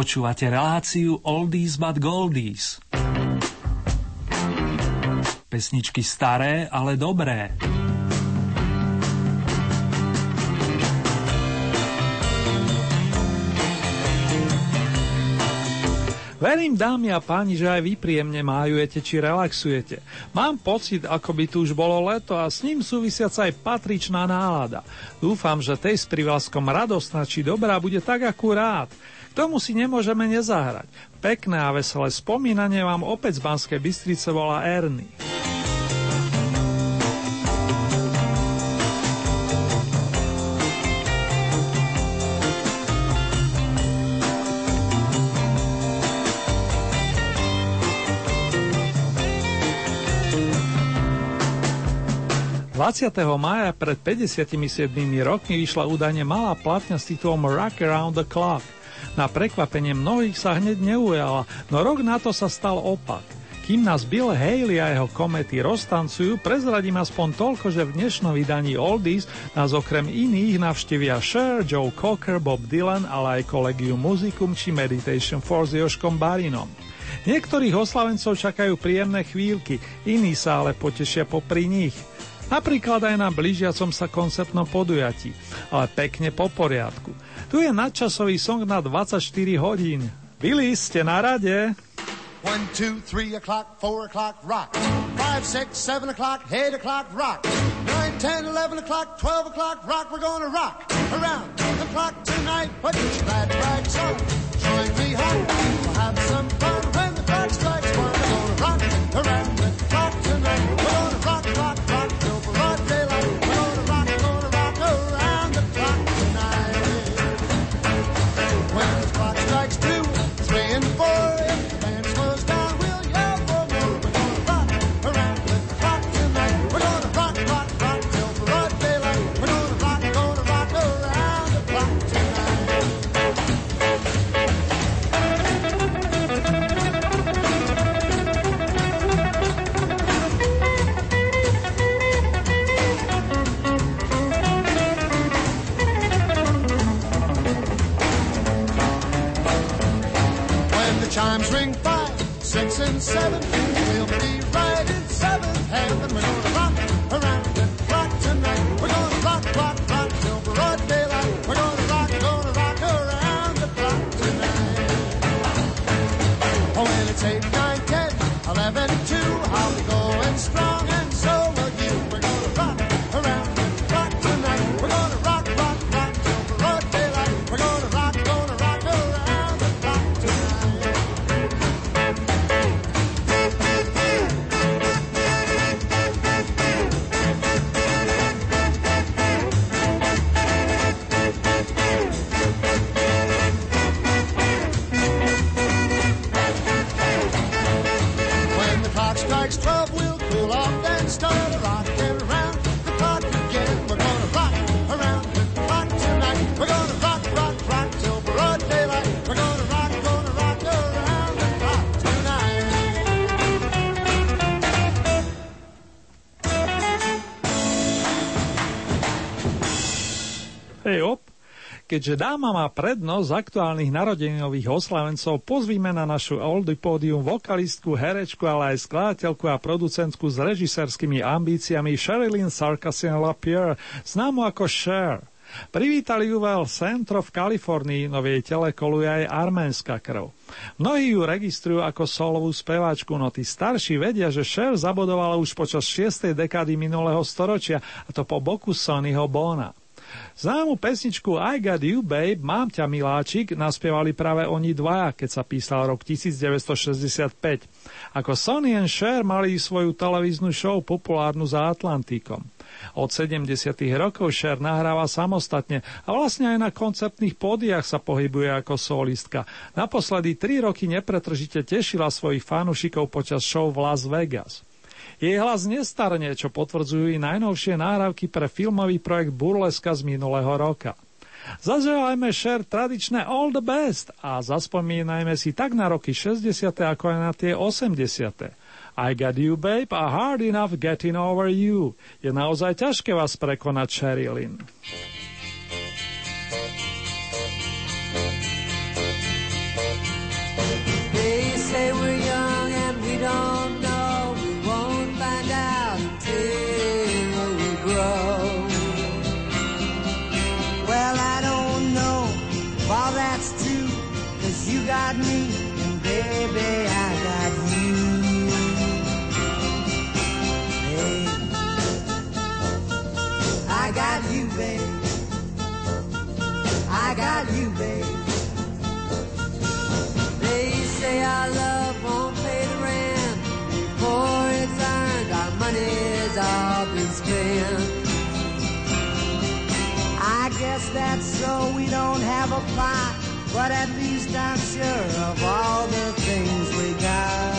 Počúvate reláciu Oldies but Goldies. Pesničky staré, ale dobré. Verím, dámy a páni, že aj vy príjemne májujete či relaxujete. Mám pocit, ako by tu už bolo leto a s ním súvisiaca aj patričná nálada. Dúfam, že tej s privlaskom radostná či dobrá bude tak akurát. K tomu si nemôžeme nezahrať. Pekné a veselé spomínanie vám opäť z Banskej Bystrice volá Erny. 20. maja pred 57 rokmi vyšla údajne malá platňa s titulom Rock Around the Clock. Na prekvapenie mnohých sa hneď neujala, no rok na to sa stal opak. Kým nás Bill Haley a jeho komety roztancujú, prezradím aspoň toľko, že v dnešnom vydaní Oldies nás okrem iných navštívia Cher, Joe Cocker, Bob Dylan, ale aj kolegium Musicum či Meditation for s Joškom Barinom. Niektorých oslavencov čakajú príjemné chvíľky, iní sa ale potešia popri nich. Napríklad aj na blížiacom sa koncertnom podujatí, ale pekne po poriadku. Tu je nadčasový song na 24 hodín. Byli ste na rade? 1, 2, 3 o'clock, 4 o'clock, rock. 5, 6, 7 o'clock, 8 o'clock, rock. 9, 10, 11 o'clock, 12 o'clock, rock. We're gonna rock around the clock tonight. Put your glad rags on. Join me home. We'll have some fun when the clock strikes one. We're gonna rock around seven. Keďže dáma má prednosť aktuálnych narodeninových oslavencov, pozvíme na našu Oldy pódium vokalistku, herečku, ale aj skladateľku a producentku s režiserskými ambíciami Sherilyn Sarkisian LaPierre, známu ako Cher. Privítali ju veľ Centro v Kalifornii, no v jej tele koluje aj arménska krv. Mnohí ju registrujú ako solovú speváčku, no tí starší vedia, že Cher zabodovala už počas 6. dekády minulého storočia, a to po boku Sonnyho Bona. Známu pesničku I Got You Babe, Mám ťa miláčik, naspievali práve oni dvaja, keď sa písal rok 1965. Ako Sonny and Cher mali svoju televíznu show populárnu za Atlantikom. Od 70. rokov Cher nahráva samostatne a vlastne aj na koncertných pódiach sa pohybuje ako solistka. Naposledy tri roky nepretržite tešila svojich fanúšikov počas show v Las Vegas. Jej hlas nestarne, čo potvrdzujú i najnovšie náhrávky pre filmový projekt Burleska z minulého roka. Zažívajme Cher tradičné All the Best a zaspomínajme si tak na roky 60. ako aj na tie 80. I Got You Babe a Hard Enough Getting Over You. Je naozaj ťažké vás prekonať, Sherilyn. Got me, and baby, I got you. Hey, I got you, babe. I got you, babe. They say our love won't pay the rent before it's earned. Our money's all been spent. I guess that's so we don't have a plot, but at least I'm sure of all the things we got.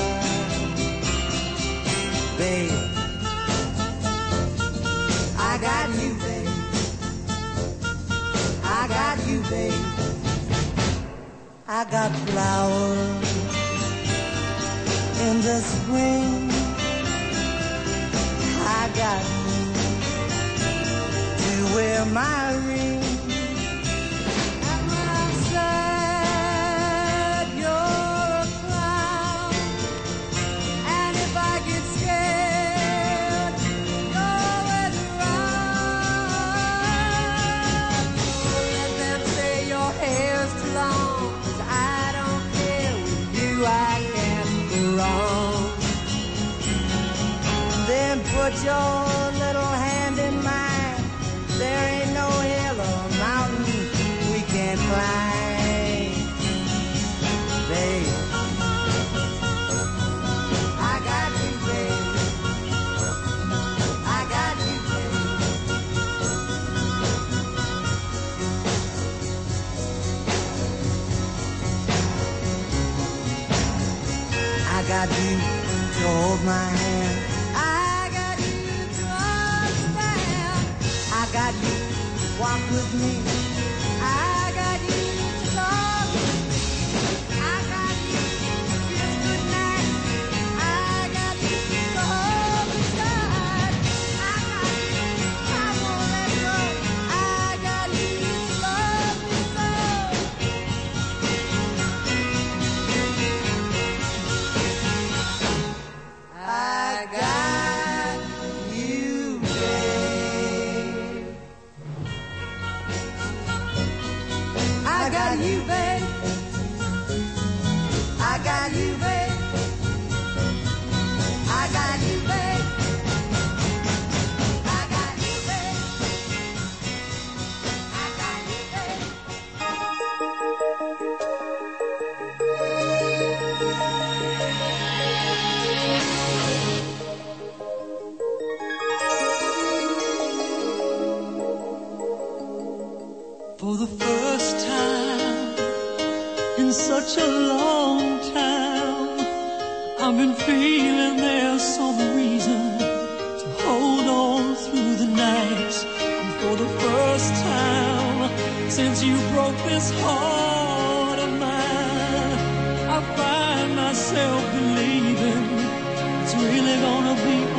Babe, I got you, babe. I got you, babe. I got flowers in the spring. I got you to wear my ring. Your little hand in mine. There ain't no hill or mountain we can't climb. Babe, I got you, babe. I got you, babe. I got you to hold my hand. To walk with me. For the first time in such a long time, I've been feeling there's some reason to hold on through the night. And for the first time since you broke this heart of mine, I find myself believing it's really gonna be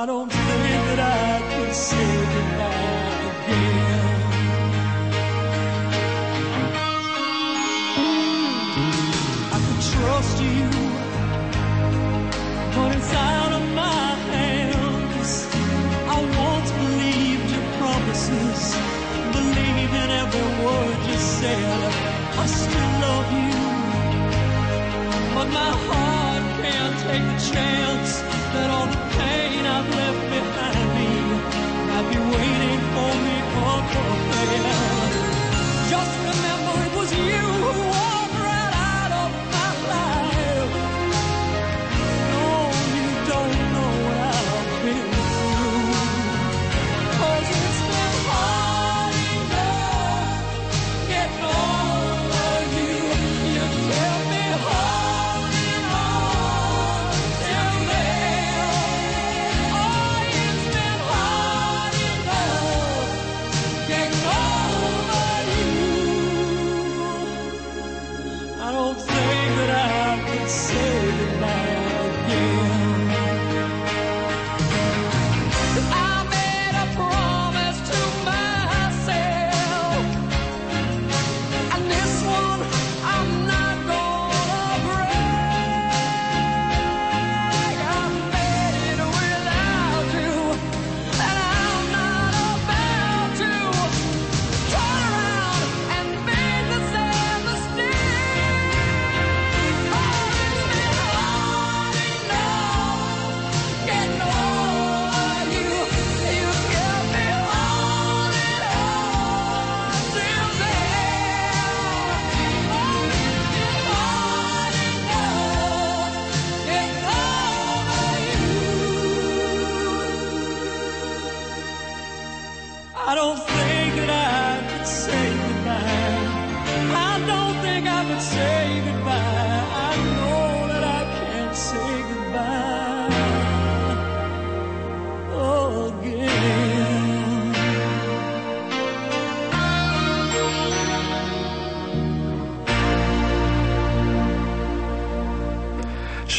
I don't think that I could say goodbye again. I could trust you, but it's out of my hands. I once believed your promises, believed in every word you said. I still love you, but my heart can't take the chance that all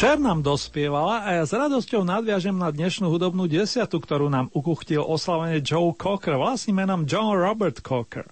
Šer nám dospievala a ja s radosťou nadviažem na dnešnú hudobnú desiatu, ktorú nám ukuchtil oslavene Joe Cocker, vlastným menom John Robert Cocker.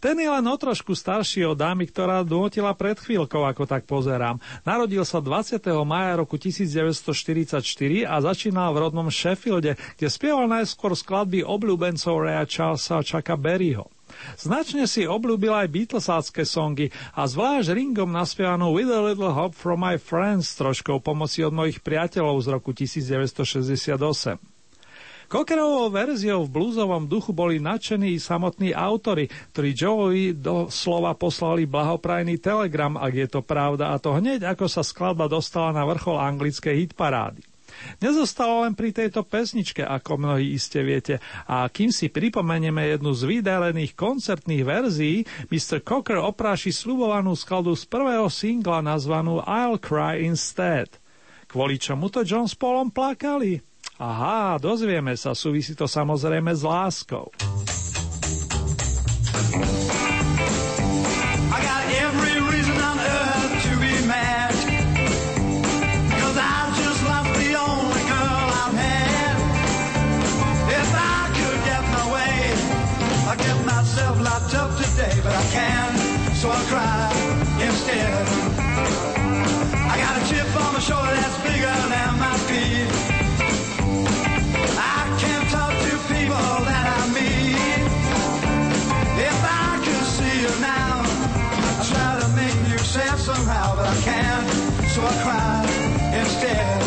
Ten je len o trošku starší od dámy, ktorá donotila pred chvíľkou, ako tak pozerám. Narodil sa 20. maja roku 1944 a začínal v rodnom Sheffielde, kde spieval najskôr skladby obľúbencov Rea Charlesa Chucka Berryho. Značne si obľúbil aj Beatlesácké songy a zvlášť Ringom naspievanú With a Little Help from My Friends troškou pomoci od mojich priateľov z roku 1968. Cockerovou verziou v blúzovom duchu boli nadšení i samotní autory, ktorí Joeovi do slova poslali blahoprajný telegram, ak je to pravda, a to hneď ako sa skladba dostala na vrchol anglickej hitparády. Nezostalo len pri tejto pesničke, ako mnohí iste viete. A kým si pripomenieme jednu z vydelených koncertných verzií, Mr. Cocker opráši slubovanú skladu z prvého singla nazvanú I'll Cry Instead. Kvôli čomu to John s Paulom plakali? Aha, dozvieme sa, súvisí to samozrejme s láskou. So I cry instead. I got a chip on my shoulder that's bigger than my feet. I can't talk to people that I meet. If I could see you now, I try to make you sad somehow, but I can't, so I cry instead.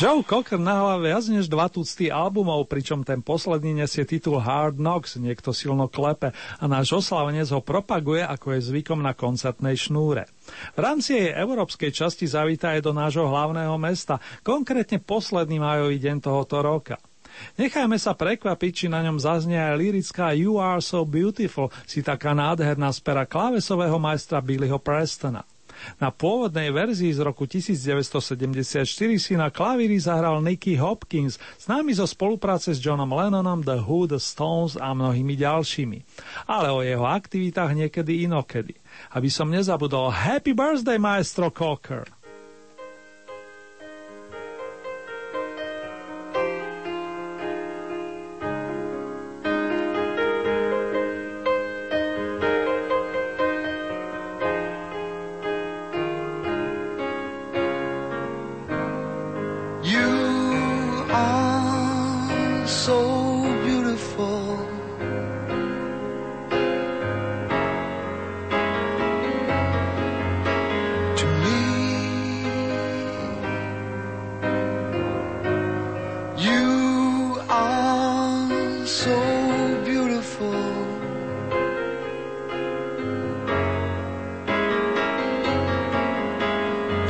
Joe Cocker nahrál viac než dva tucty albumov, pričom ten posledný nesie titul Hard Knocks, niekto silno klepe a náš oslavenec ho propaguje, ako je zvykom na koncertnej šnúre. V rámci jej európskej časti zavíta aj do nášho hlavného mesta, konkrétne posledný majový deň tohoto roka. Nechajme sa prekvapiť, či na ňom zaznie aj lirická You Are So Beautiful, si taká nádherná spera klávesového majstra Billyho Prestona. Na pôvodnej verzii z roku 1974 si na klavíri zahral Nicky Hopkins, známy zo spolupráce s Johnom Lennonom, The Who, The Stones a mnohými ďalšími. Ale o jeho aktivitách niekedy inokedy. Aby som nezabudol, Happy Birthday, maestro Cocker!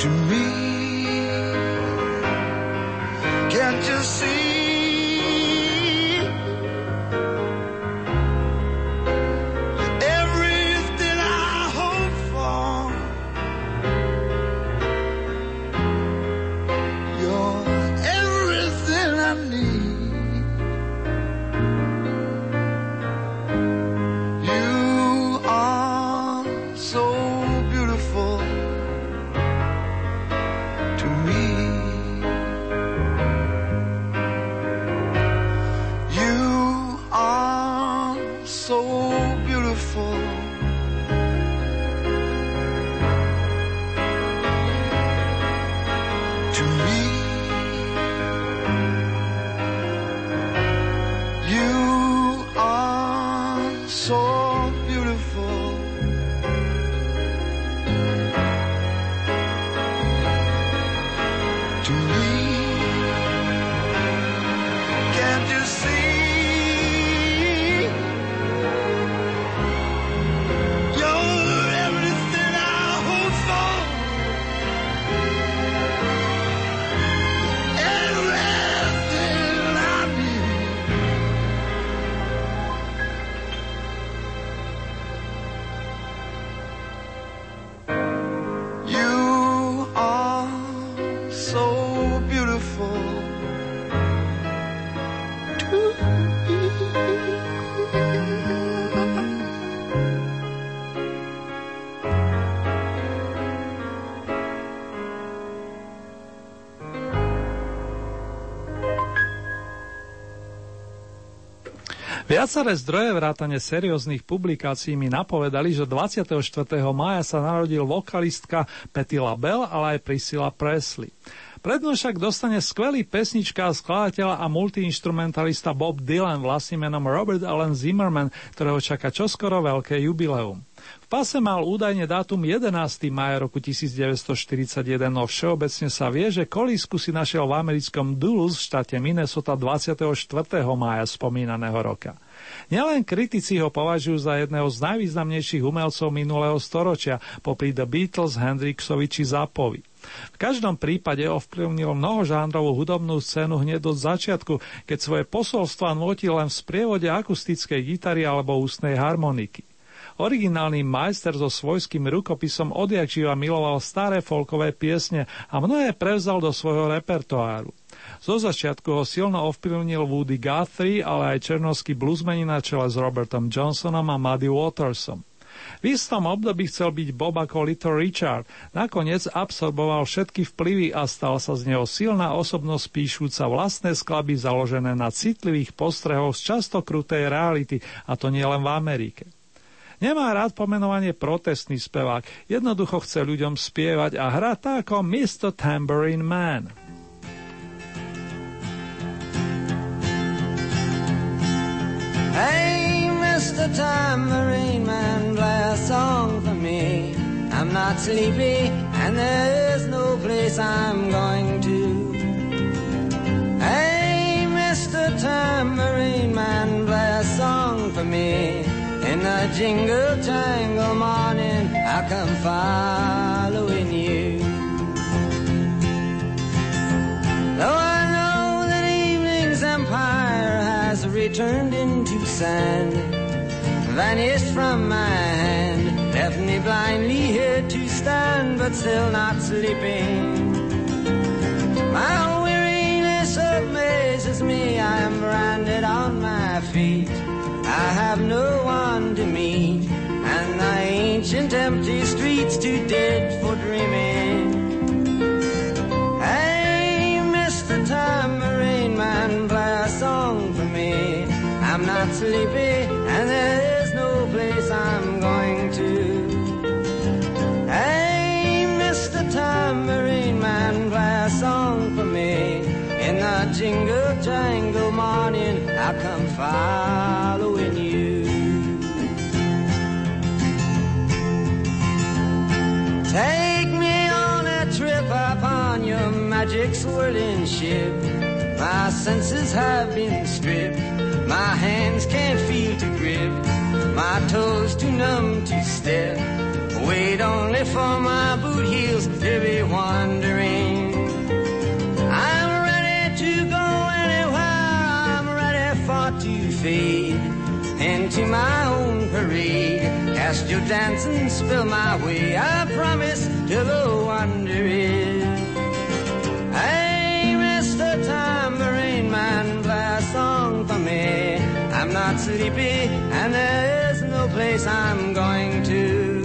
to me. Can't you see? Viaceré zdroje vrátane serióznych publikácií mi napovedali, že 24. mája sa narodil vokalistka Petty LaBelle, ale aj Priscilla Presley. Prednošak dostane skvelý pesnička, skladateľ a multiinstrumentalista Bob Dylan vlastným menom Robert Allen Zimmerman, ktorého čaká čoskoro veľké jubileum pase mal údajne dátum 11. maja roku 1941, no všeobecne sa vie, že kolísku si našiel v americkom Duluth v štáte Minnesota 24. mája spomínaného roka. Nielen kritici ho považujú za jedného z najvýznamnejších umelcov minulého storočia, popri The Beatles, Hendrixovi či Zapovi. V každom prípade ovplyvnil mnohožánrovú hudobnú scénu hneď od začiatku, keď svoje posolstva nutil len v sprievode akustickej gitary alebo ústnej harmoniky. Originálny majster so svojským rukopisom odjak živa miloval staré folkové piesne a mnohé prevzal do svojho repertoáru. Zo začiatku ho silno ovplyvnil Woody Guthrie, ale aj černovský bluesmeni na čele s Robertom Johnsonom a Muddy Watersom. V istom období chcel byť Bob ako Little Richard, nakoniec absorboval všetky vplyvy a stal sa z neho silná osobnosť píšúca vlastné skladby založené na citlivých postrehoch z často krutej reality, a to nielen v Amerike. Nemá rád pomenovanie protestný spevák, jednoducho chce ľuďom spievať a hrať tak ako Mr. Tambourine Man. Hey, Mr. Tambourine Man, play a song for me. I'm not sleepy, and there's no place I'm going to. tambourine man, play a song for me. In the jingle jangle morning, I come following you. Though I know that evening's empire has returned into sand, vanished from my hand, left me blindly here to stand, but still not sleeping. My weariness amazes me, I am branded on my feet. I have no one to meet, and the ancient empty streets too dead for dreaming. Hey, Mr. Tambourine Man, play a song for me. I'm not sleepy, and there is no place I'm going to. Hey, Mr. Tambourine Man, play a song for me. In the jingle jangle morning, I come following Take me on a trip upon your magic swirling ship. My senses have been stripped. My hands can't feel to grip. My toes too numb to step. Wait only for my boot heels to be wandering. I'm ready to go anywhere. I'm ready for to fade into my own parade. Cast your dance and spill my way. I promise to go under it. Hey, Mr. Tambourine Man, play a song for me. I'm not sleepy, and there is no place I'm going to.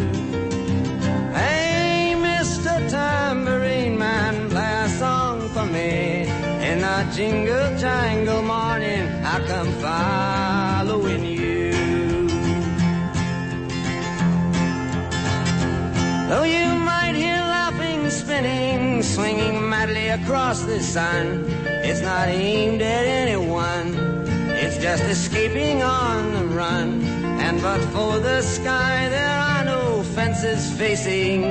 Hey, Mr. Tambourine Man, play a song for me. In a jingle jangle morning, I come following you. Though you might hear laughing, spinning, swinging madly across the sun, it's not aimed at anyone. It's just escaping on the run. And but for the sky, there are no fences facing.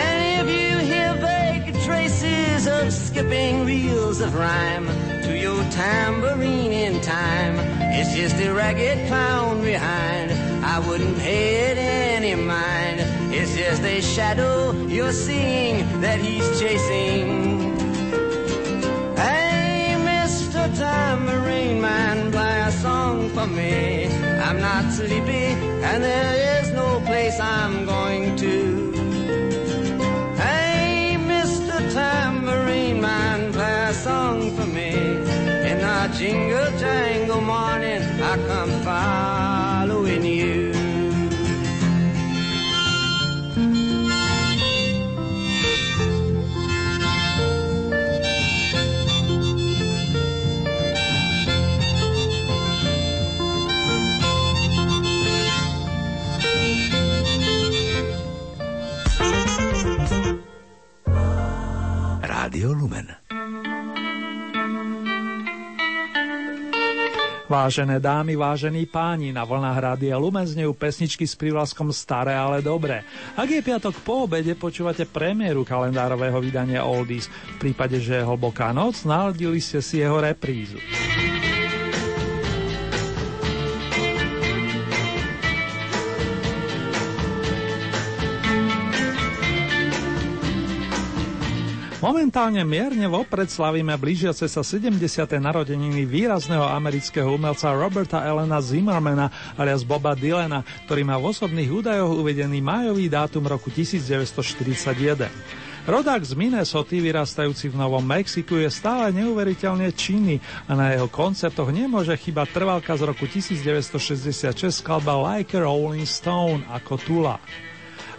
And if you hear vague traces of skipping reels of rhyme to your tambourine in time, it's just a ragged clown behind. I wouldn't pay it any mind. It's just a shadow you're seeing that he's chasing. Hey, Mr. Tambourine Man, play a song for me. I'm not sleepy, and there is no place I'm going to. Hey, Mr. Tambourine Man, play a song for me. In a jingle jangle morning, Vážené dámy, vážení páni, na vlnách Rádia Lumen znejú pesničky s prívlaskom Staré, ale dobré. Ak je piatok po obede, počúvate premiéru kalendárového vydania Oldies. V prípade, že je hlboká noc, naladili ste si jeho reprízu. Momentálne mierne vopred slavíme blížiace sa 70. narodeniny výrazného amerického umelca Roberta Elena Zimmermana alias Boba Dylana, ktorý má v osobných údajoch uvedený májový dátum roku 1941. Rodák z Minnesota, vyrastajúci v Novom Mexiku, je stále neuveriteľne činný a na jeho koncertoch nemôže chyba trvalka z roku 1966 skladba Like a Rolling Stone ako Tula.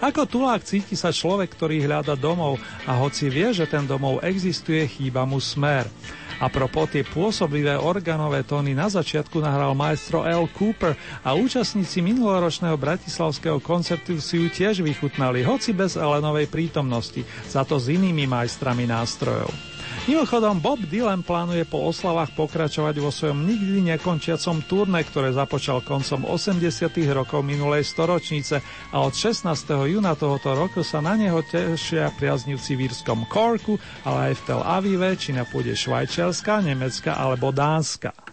Ako tulák cíti sa človek, ktorý hľada domov a hoci vie, že ten domov existuje, chýba mu smer. A propos tie pôsoblivé organové tóny na začiatku nahral maestro L. Cooper a účastníci minuloročného bratislavského koncertu si ju tiež vychutnali, hoci bez Elenovej prítomnosti, za to s inými majstrami nástrojov. Mimochodom, Bob Dylan plánuje po oslavách pokračovať vo svojom nikdy nekončiacom turné, ktoré započal koncom 80. rokov minulej storočnice a od 16. júna tohoto roku sa na neho tešia priaznivci v Írskom Corku, ale aj v Tel Avive, či na pôde Švajčiarska, Nemecka alebo Dánska.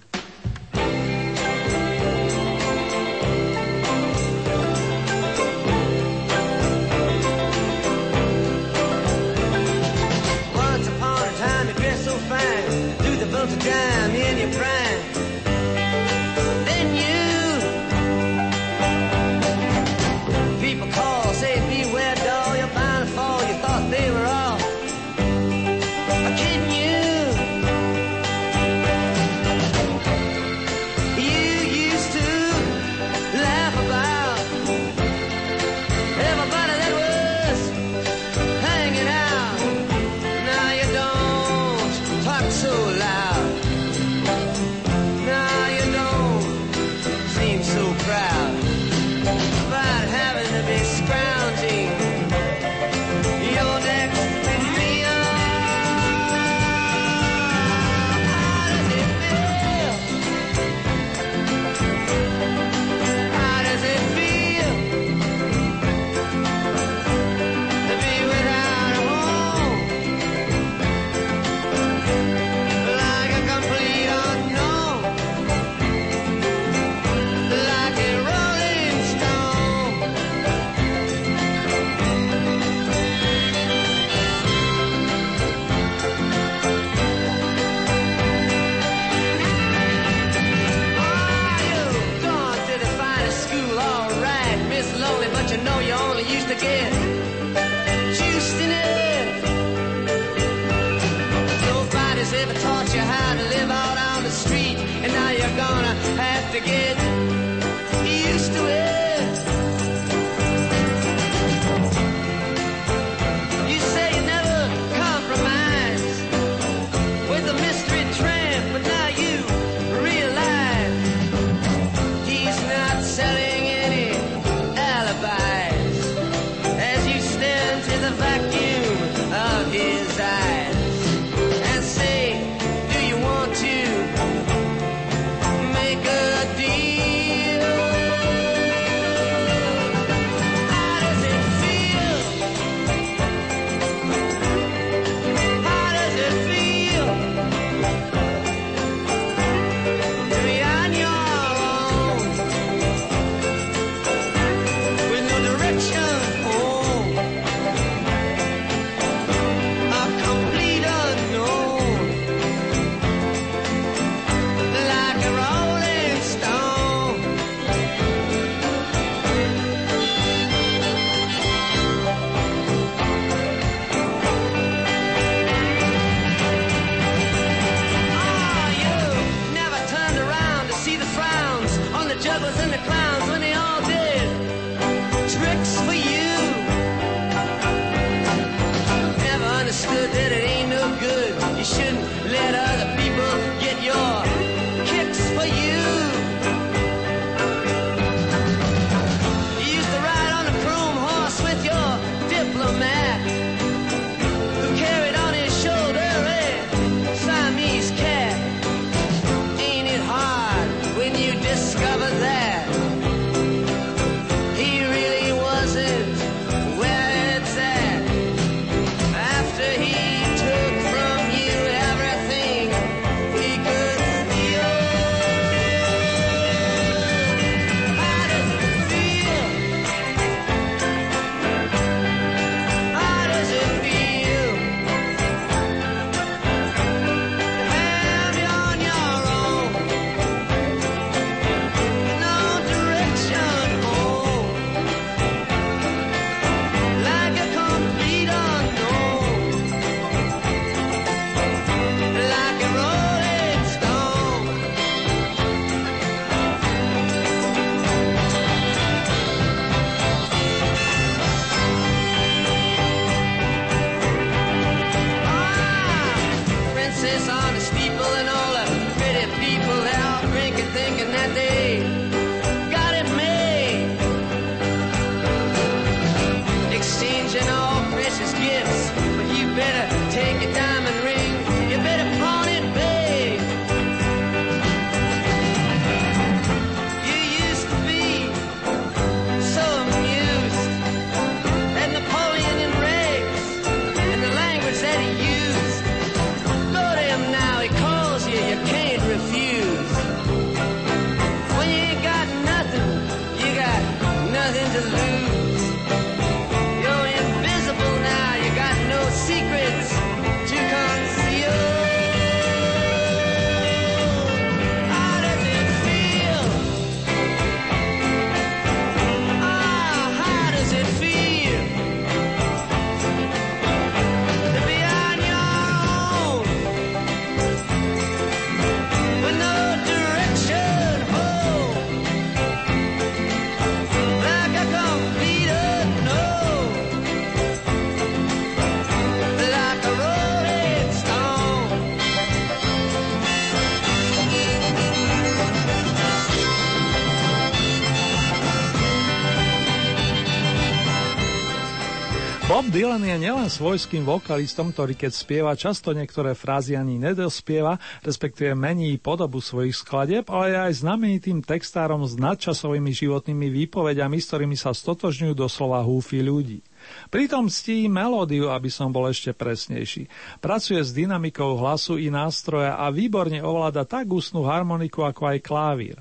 Dylan je nielen svojským vokalistom, ktorý keď spieva často niektoré frázy ani nedospieva, respektíve mení podobu svojich skladeb, ale je aj znamenitým textárom s nadčasovými životnými výpovediami, s ktorými sa stotožňujú doslova húfy ľudí. Pritom ctí melódiu, aby som bol ešte presnejší. Pracuje s dynamikou hlasu i nástroja a výborne ovláda tak ústnu harmoniku ako aj klavír.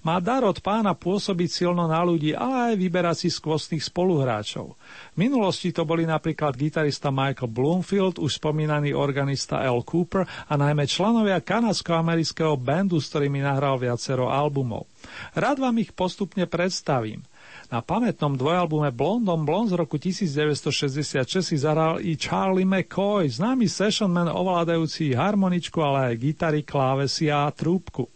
Má dar od pána pôsobiť silno na ľudí, ale aj vyberať si skvostných spoluhráčov. Minulosti to boli napríklad gitarista Michael Bloomfield, už spomínaný organista L. Cooper a najmä členovia kanadsko-amerického bandu, s ktorými nahral viacero albumov. Rád vám ich postupne predstavím. Na pamätnom dvojalbume Blondom Blond z roku 1966 si zahral i Charlie McCoy, známy sessionman ovládajúci harmoničku, ale aj gitary, klávesy a trúbku.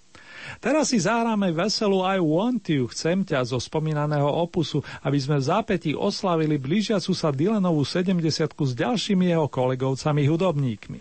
Teraz si zahráme veselú I Want You, chcem ťa zo spomínaného opusu, aby sme v zápätí oslavili blížiacu sa Dylanovú 70 s ďalšími jeho kolegovcami hudobníkmi.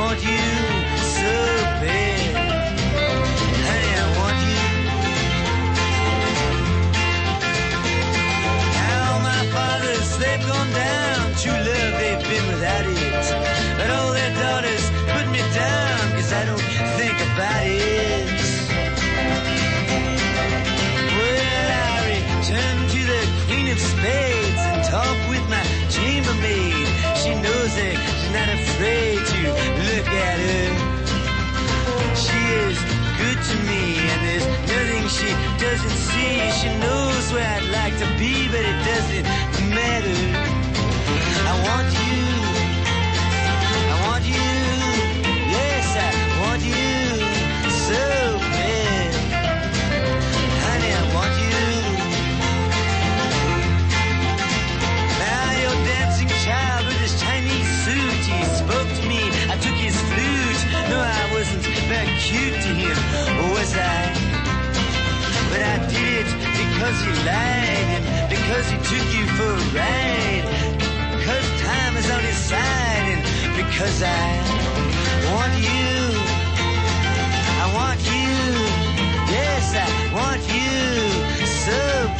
doesn't see. She knows where I'd like to be, but it doesn't matter. Because he lied and because he took you for a ride. Because time is on his side and because I want you. I want you. Yes, I want you so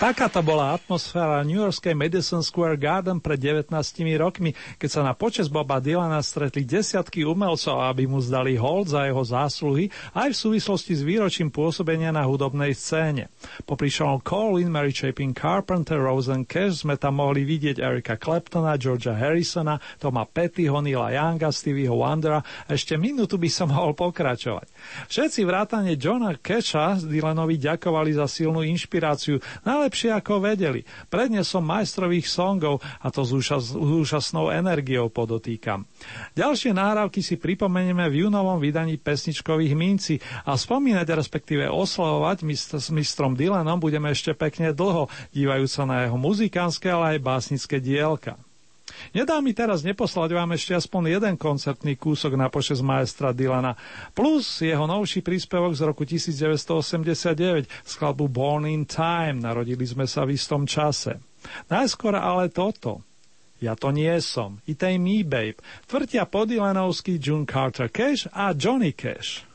Tak takáto bola atmosféra New Yorkskej Madison Square Garden pred 19 rokmi, keď sa na počas Boba Dylana stretli desiatky umelcov, aby mu zdali hold za jeho zásluhy aj v súvislosti s výročím pôsobenia na hudobnej scéne. Popri Sean Colin, Mary Chapin Carpenter, Rosen Cash sme tam mohli vidieť Erika Claptona, Georgia Harrisona, Toma Pettyho, Neila Younga, Stevieho Wondera ešte minútu by som mohol pokračovať. Všetci vrátane Johna Casha Dylanovi ďakovali za silnú inšpiráciu, najlepšie ako vedeli. Prednesom majstrových songov a to s úžas, úžasnou energiou podotýkam. Ďalšie náhrávky si pripomenieme v júnovom vydaní pesničkových minci a spomínať respektíve oslavovať mistr, s mistrom Dylanom budeme ešte pekne dlho, dívajúc sa na jeho muzikánske, ale aj básnické dielka. Nedá mi teraz neposlať vám ešte aspoň jeden koncertný kúsok na počas maestra Dylana, plus jeho novší príspevok z roku 1989 skladbu Born in Time, narodili sme sa v istom čase. Najskôr ale toto. Ja to nie som. I tej me babe. Tvrtia podilenovský June Carter Cash a Johnny Cash.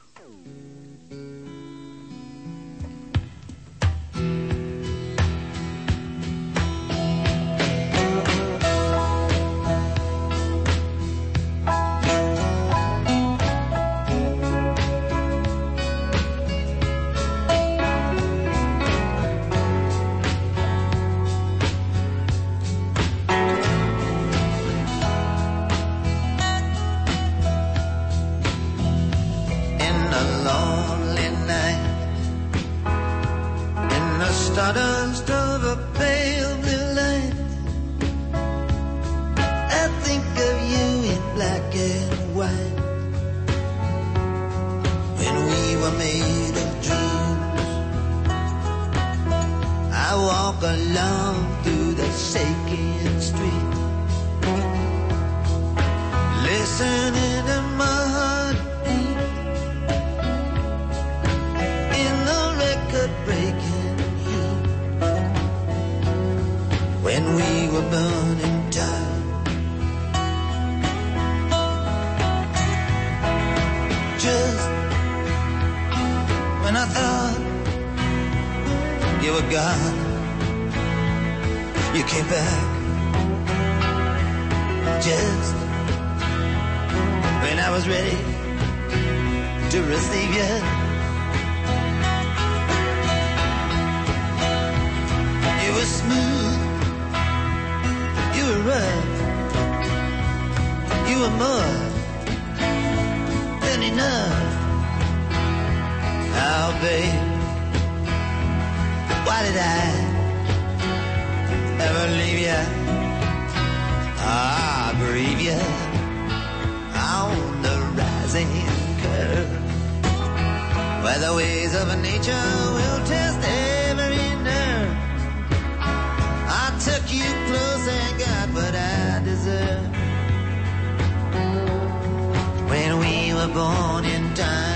Walk along through the shaking street, listening to my heart beat. In the record breaking heat. When we were burning tight. Just when I thought you were gone, you came back. Just when I was ready to receive you. You were smooth, you were rough, you were more than enough. Oh, babe, why did I ever leave you? Ah, grieve you on the rising curve, where the ways of nature will test every nerve. I took you close and got what I deserve. When we were born in time.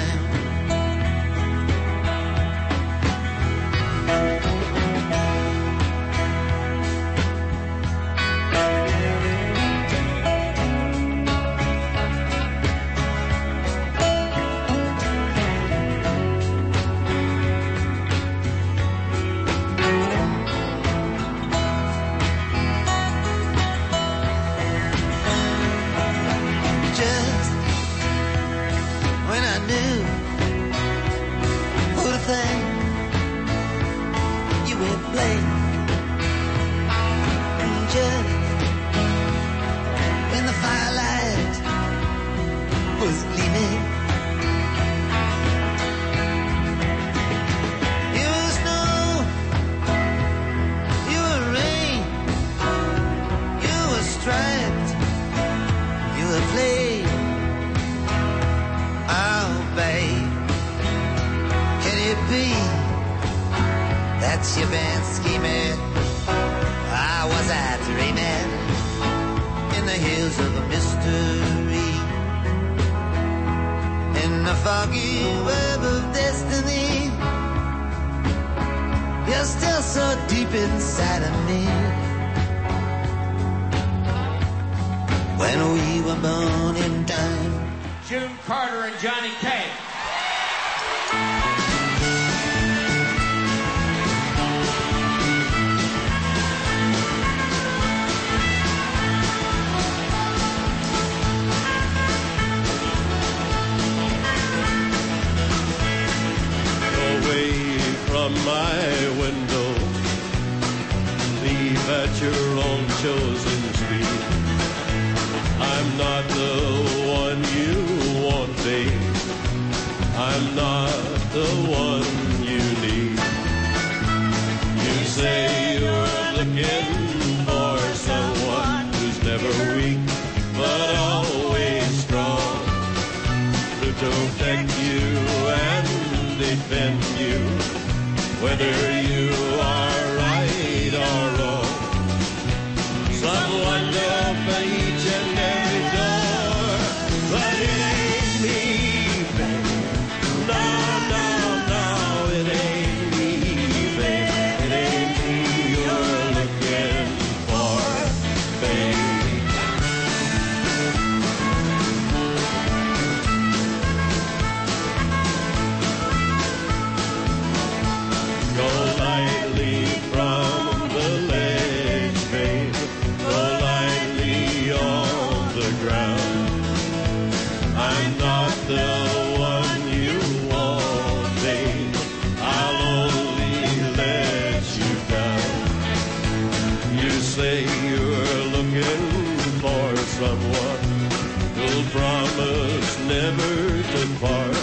never depart. part.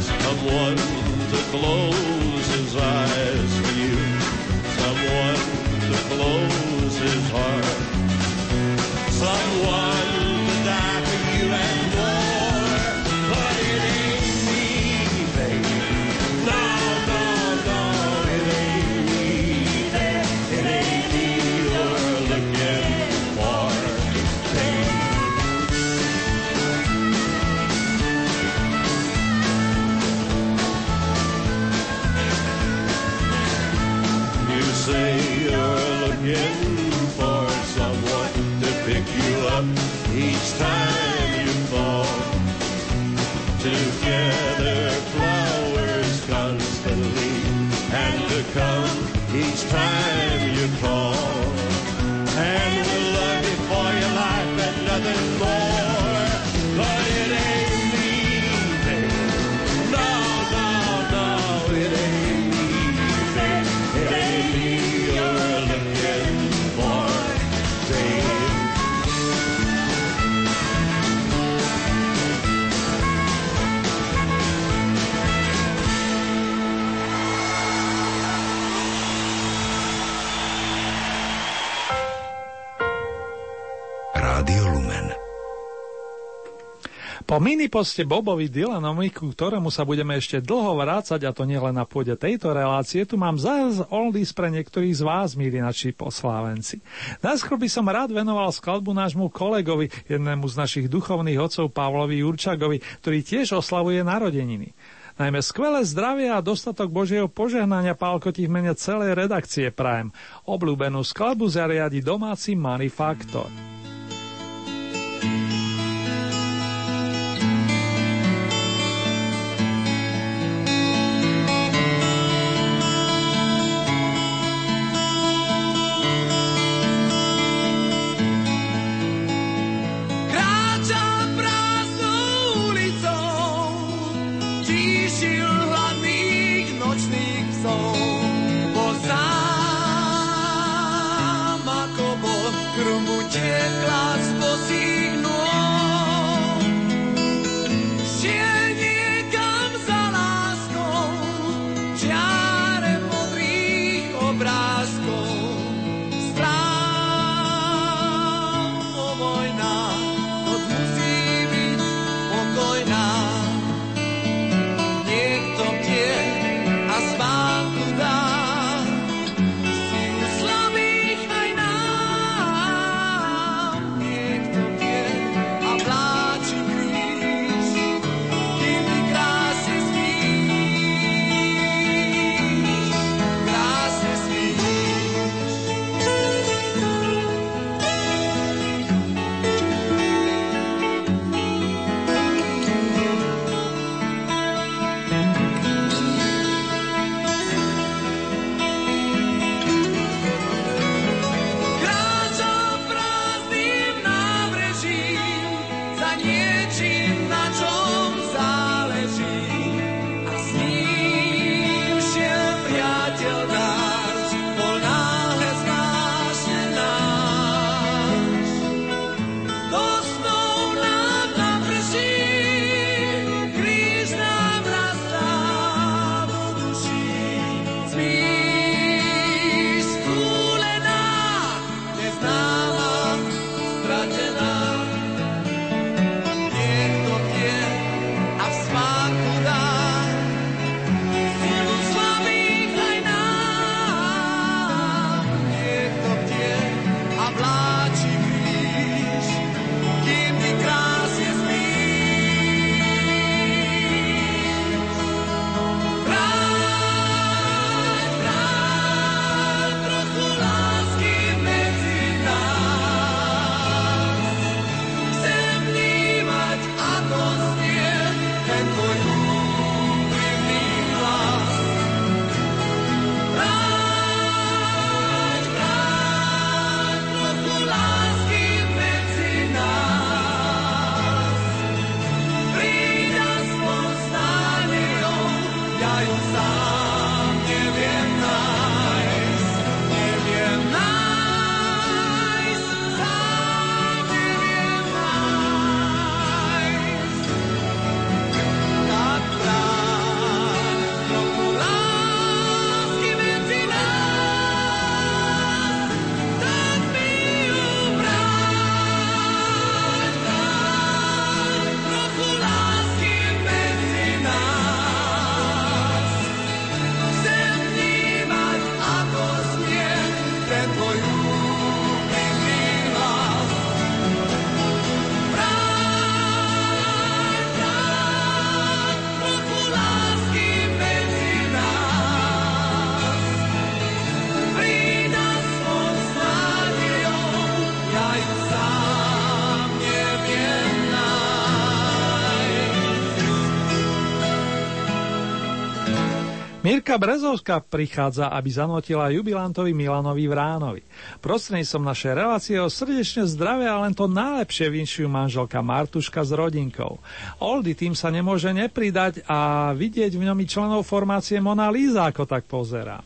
Someone to blow Po miniposte Bobovi Dylanovi, ku ktorému sa budeme ešte dlho vrácať, a to nielen na pôde tejto relácie, tu mám zás oldies pre niektorých z vás, milí naši poslávenci. Najskôr by som rád venoval skladbu nášmu kolegovi, jednému z našich duchovných otcov Pavlovi Jurčagovi, ktorý tiež oslavuje narodeniny. Najmä skvelé zdravie a dostatok Božieho požehnania Pálko ti v mene celej redakcie Prajem. Obľúbenú skladbu zariadi domáci Manifaktor. Faktor. Mirka Brezovská prichádza, aby zanotila jubilantovi Milanovi Vránovi. som našej relácie o srdečne zdravé a len to najlepšie vinšujú manželka Martuška s rodinkou. Oldy tým sa nemôže nepridať a vidieť v ňom i členov formácie Mona Lisa, ako tak pozerá.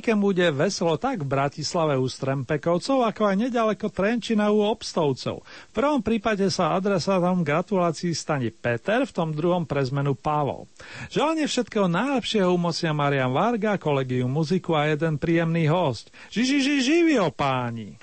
Víkend bude veselo tak v Bratislave u Strempekovcov, ako aj nedaleko Trenčina u Obstovcov. V prvom prípade sa adresátom gratulácií stane Peter, v tom druhom pre zmenu Pavol. Želanie všetkého najlepšieho umocnia Marian Varga, kolegiu muziku a jeden príjemný host. Žiži, ži, živio páni!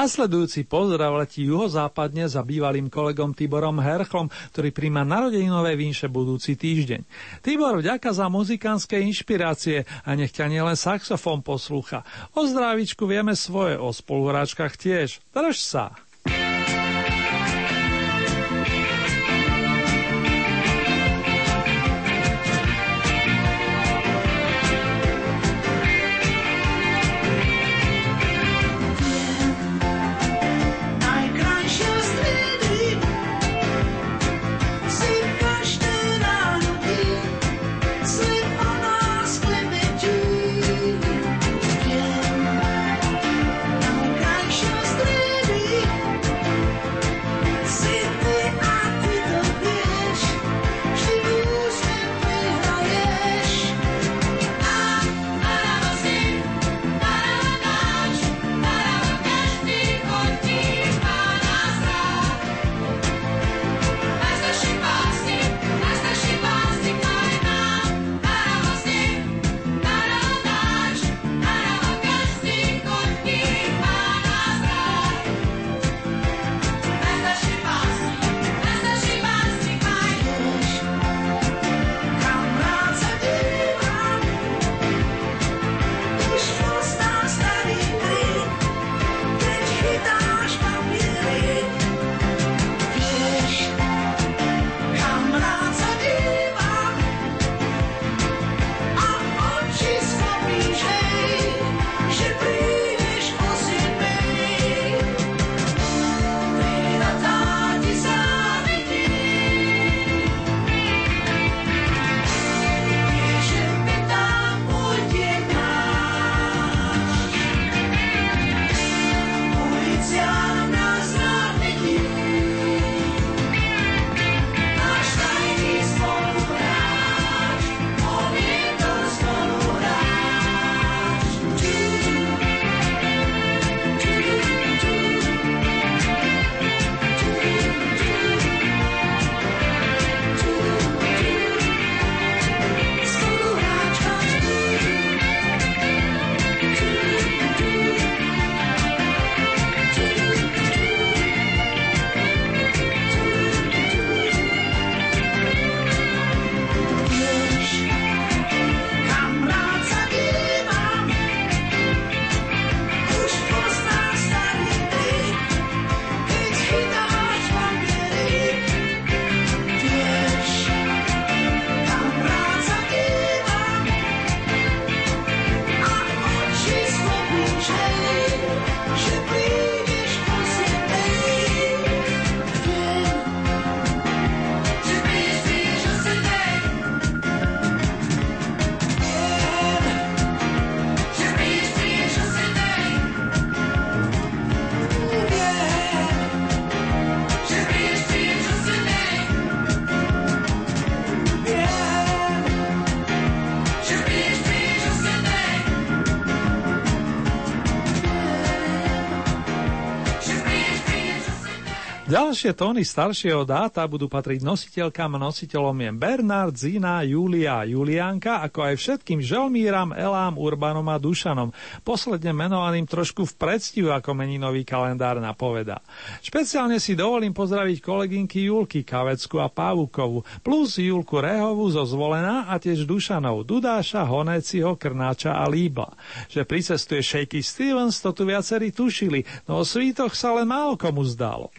Nasledujúci pozdrav letí juhozápadne za bývalým kolegom Tiborom Herchlom, ktorý príjma narodeninové vinše budúci týždeň. Tibor, vďaka za muzikánske inšpirácie a nech ťa nielen saxofón poslúcha. O zdravičku vieme svoje, o spoluhráčkach tiež. Drž sa! Ďalšie tóny staršieho dáta budú patriť nositeľkám a nositeľom je Bernard, Zina, Julia a Julianka, ako aj všetkým Želmíram, Elám, Urbanom a Dušanom, posledne menovaným trošku v predstihu, ako meninový kalendár napoveda. Špeciálne si dovolím pozdraviť kolegynky Julky Kavecku a Pávukovu, plus Julku Rehovu zo Zvolená a tiež Dušanov, Dudáša, Honeciho, Krnáča a Líbla. Že pricestuje Shaky Stevens, to tu viacerí tušili, no o svítoch sa len málo komu zdalo.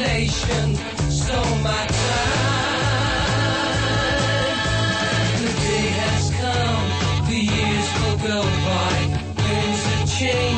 nation stole my time. The day has come, the years will go by, winds have changed.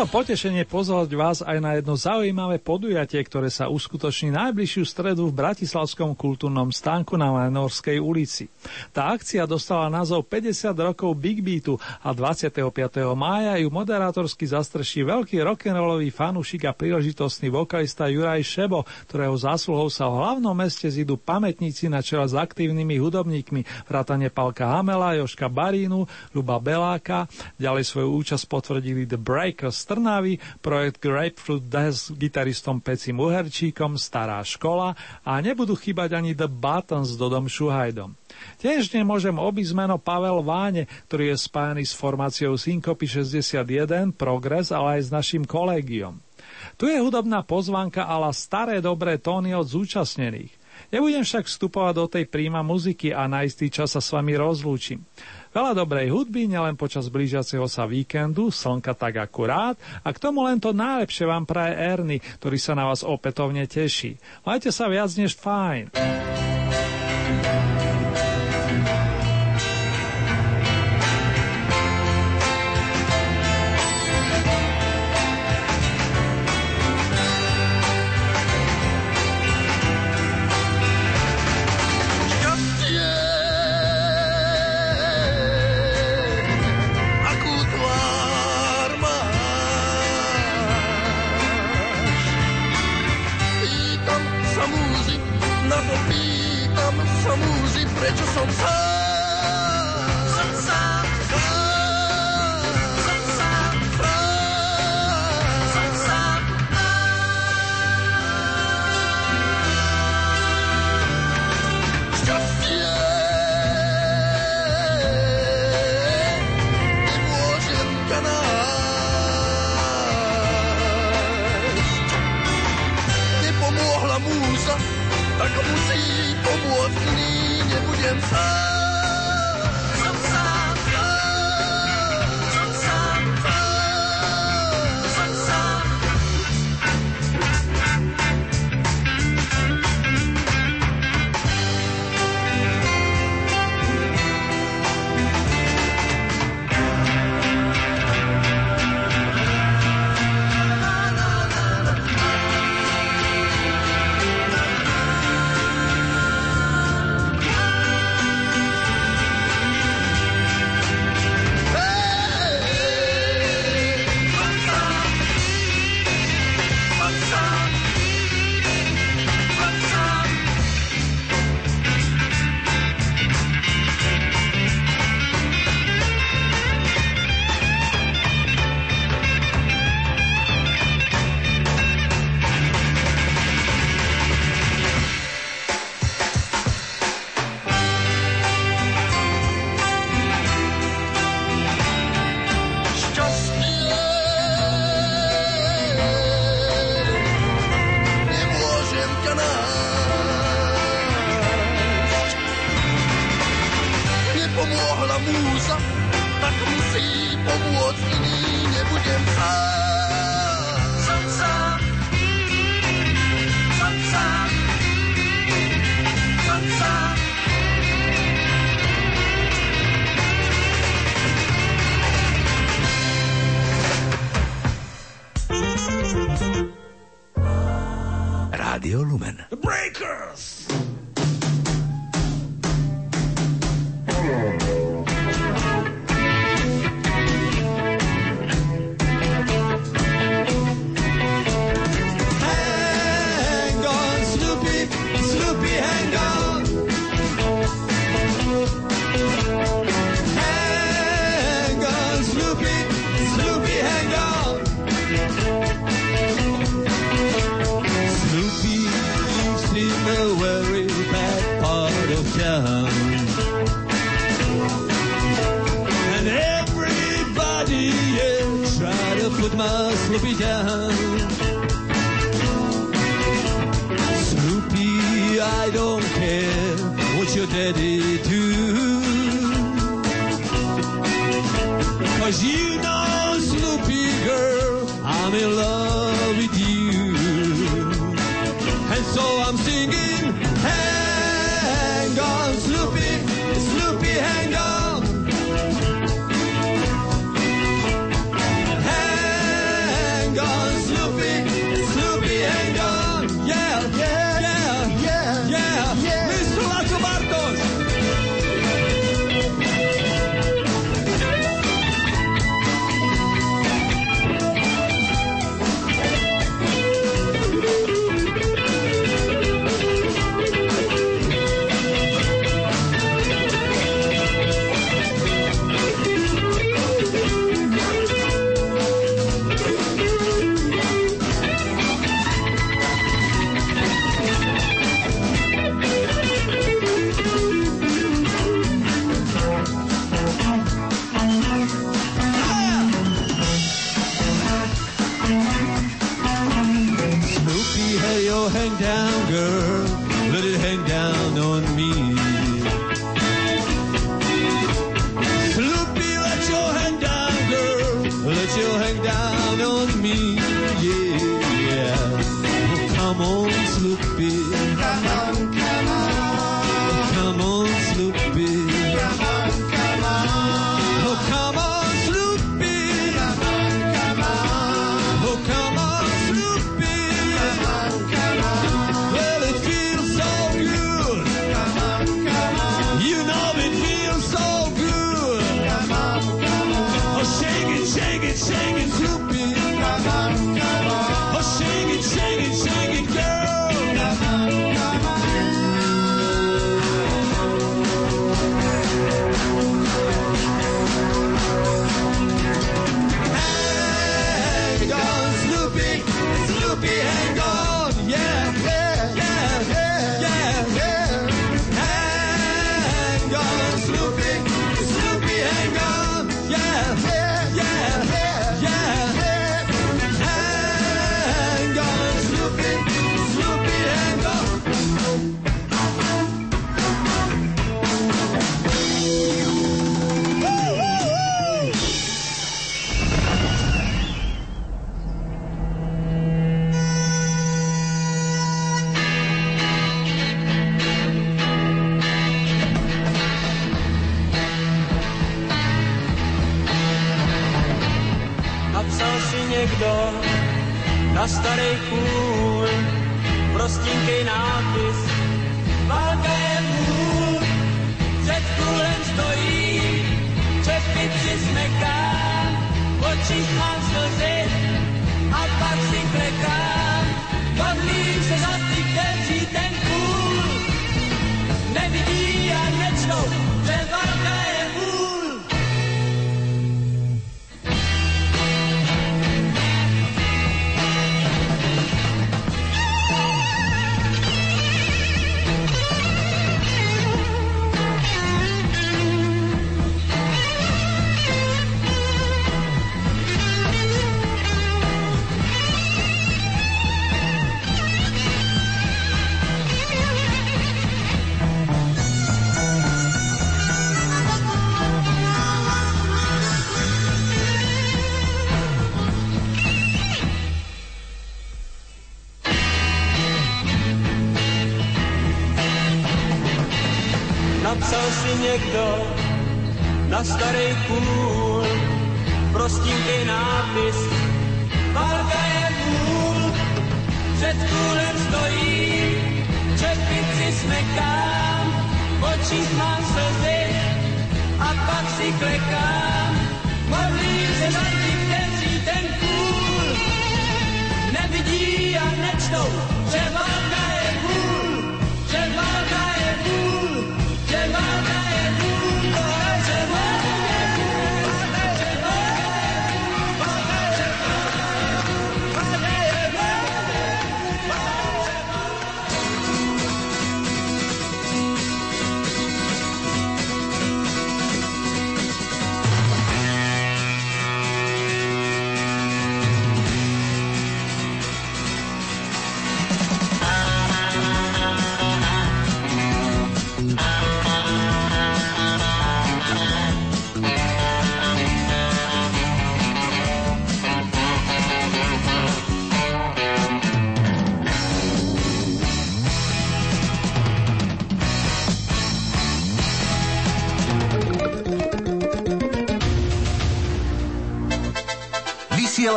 To potešenie pozvať vás aj na jedno zaujímavé podujatie, ktoré sa uskutoční najbližšiu stredu v Bratislavskom kultúrnom stánku na Majnorskej ulici. Tá akcia dostala názov 50 rokov Big Beatu a 25. mája ju moderátorsky zastrší veľký rock'n'rollový fanúšik a príležitostný vokalista Juraj Šebo, ktorého zásluhou sa v hlavnom meste zidú pamätníci na čele s aktívnymi hudobníkmi vrátane Palka Hamela, Joška Barínu, Luba Beláka, ďalej svoju účasť potvrdili The Breakers Trnavy, projekt Grapefruit Death s gitaristom Pecim Uherčíkom, Stará škola a nebudú chýbať ani The Buttons s Dodom Šuhajdom. Tiež nemôžem obísť meno Pavel Váne, ktorý je spájany s formáciou Syncopy 61, Progress, ale aj s našim kolégiom. Tu je hudobná pozvanka ala staré dobré tóny od zúčastnených. Nebudem však vstupovať do tej príjma muziky a na istý čas sa s vami rozlúčim. Veľa dobrej hudby, nielen počas blížiaceho sa víkendu, slnka tak akurát a k tomu len to najlepšie vám praje Erny, ktorý sa na vás opätovne teší. Majte sa viac než fajn.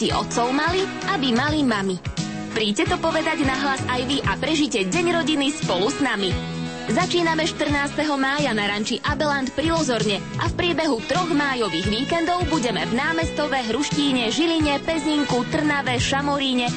Deti otcov mali, aby mali mami. Príďte to povedať nahlas aj vy a prežite Deň rodiny spolu s nami. Začíname 14. mája na ranči Abeland pri Lozorne a v priebehu troch májových víkendov budeme v námestove, Hruštíne, Žiline, Pezinku, Trnave, Šamoríne,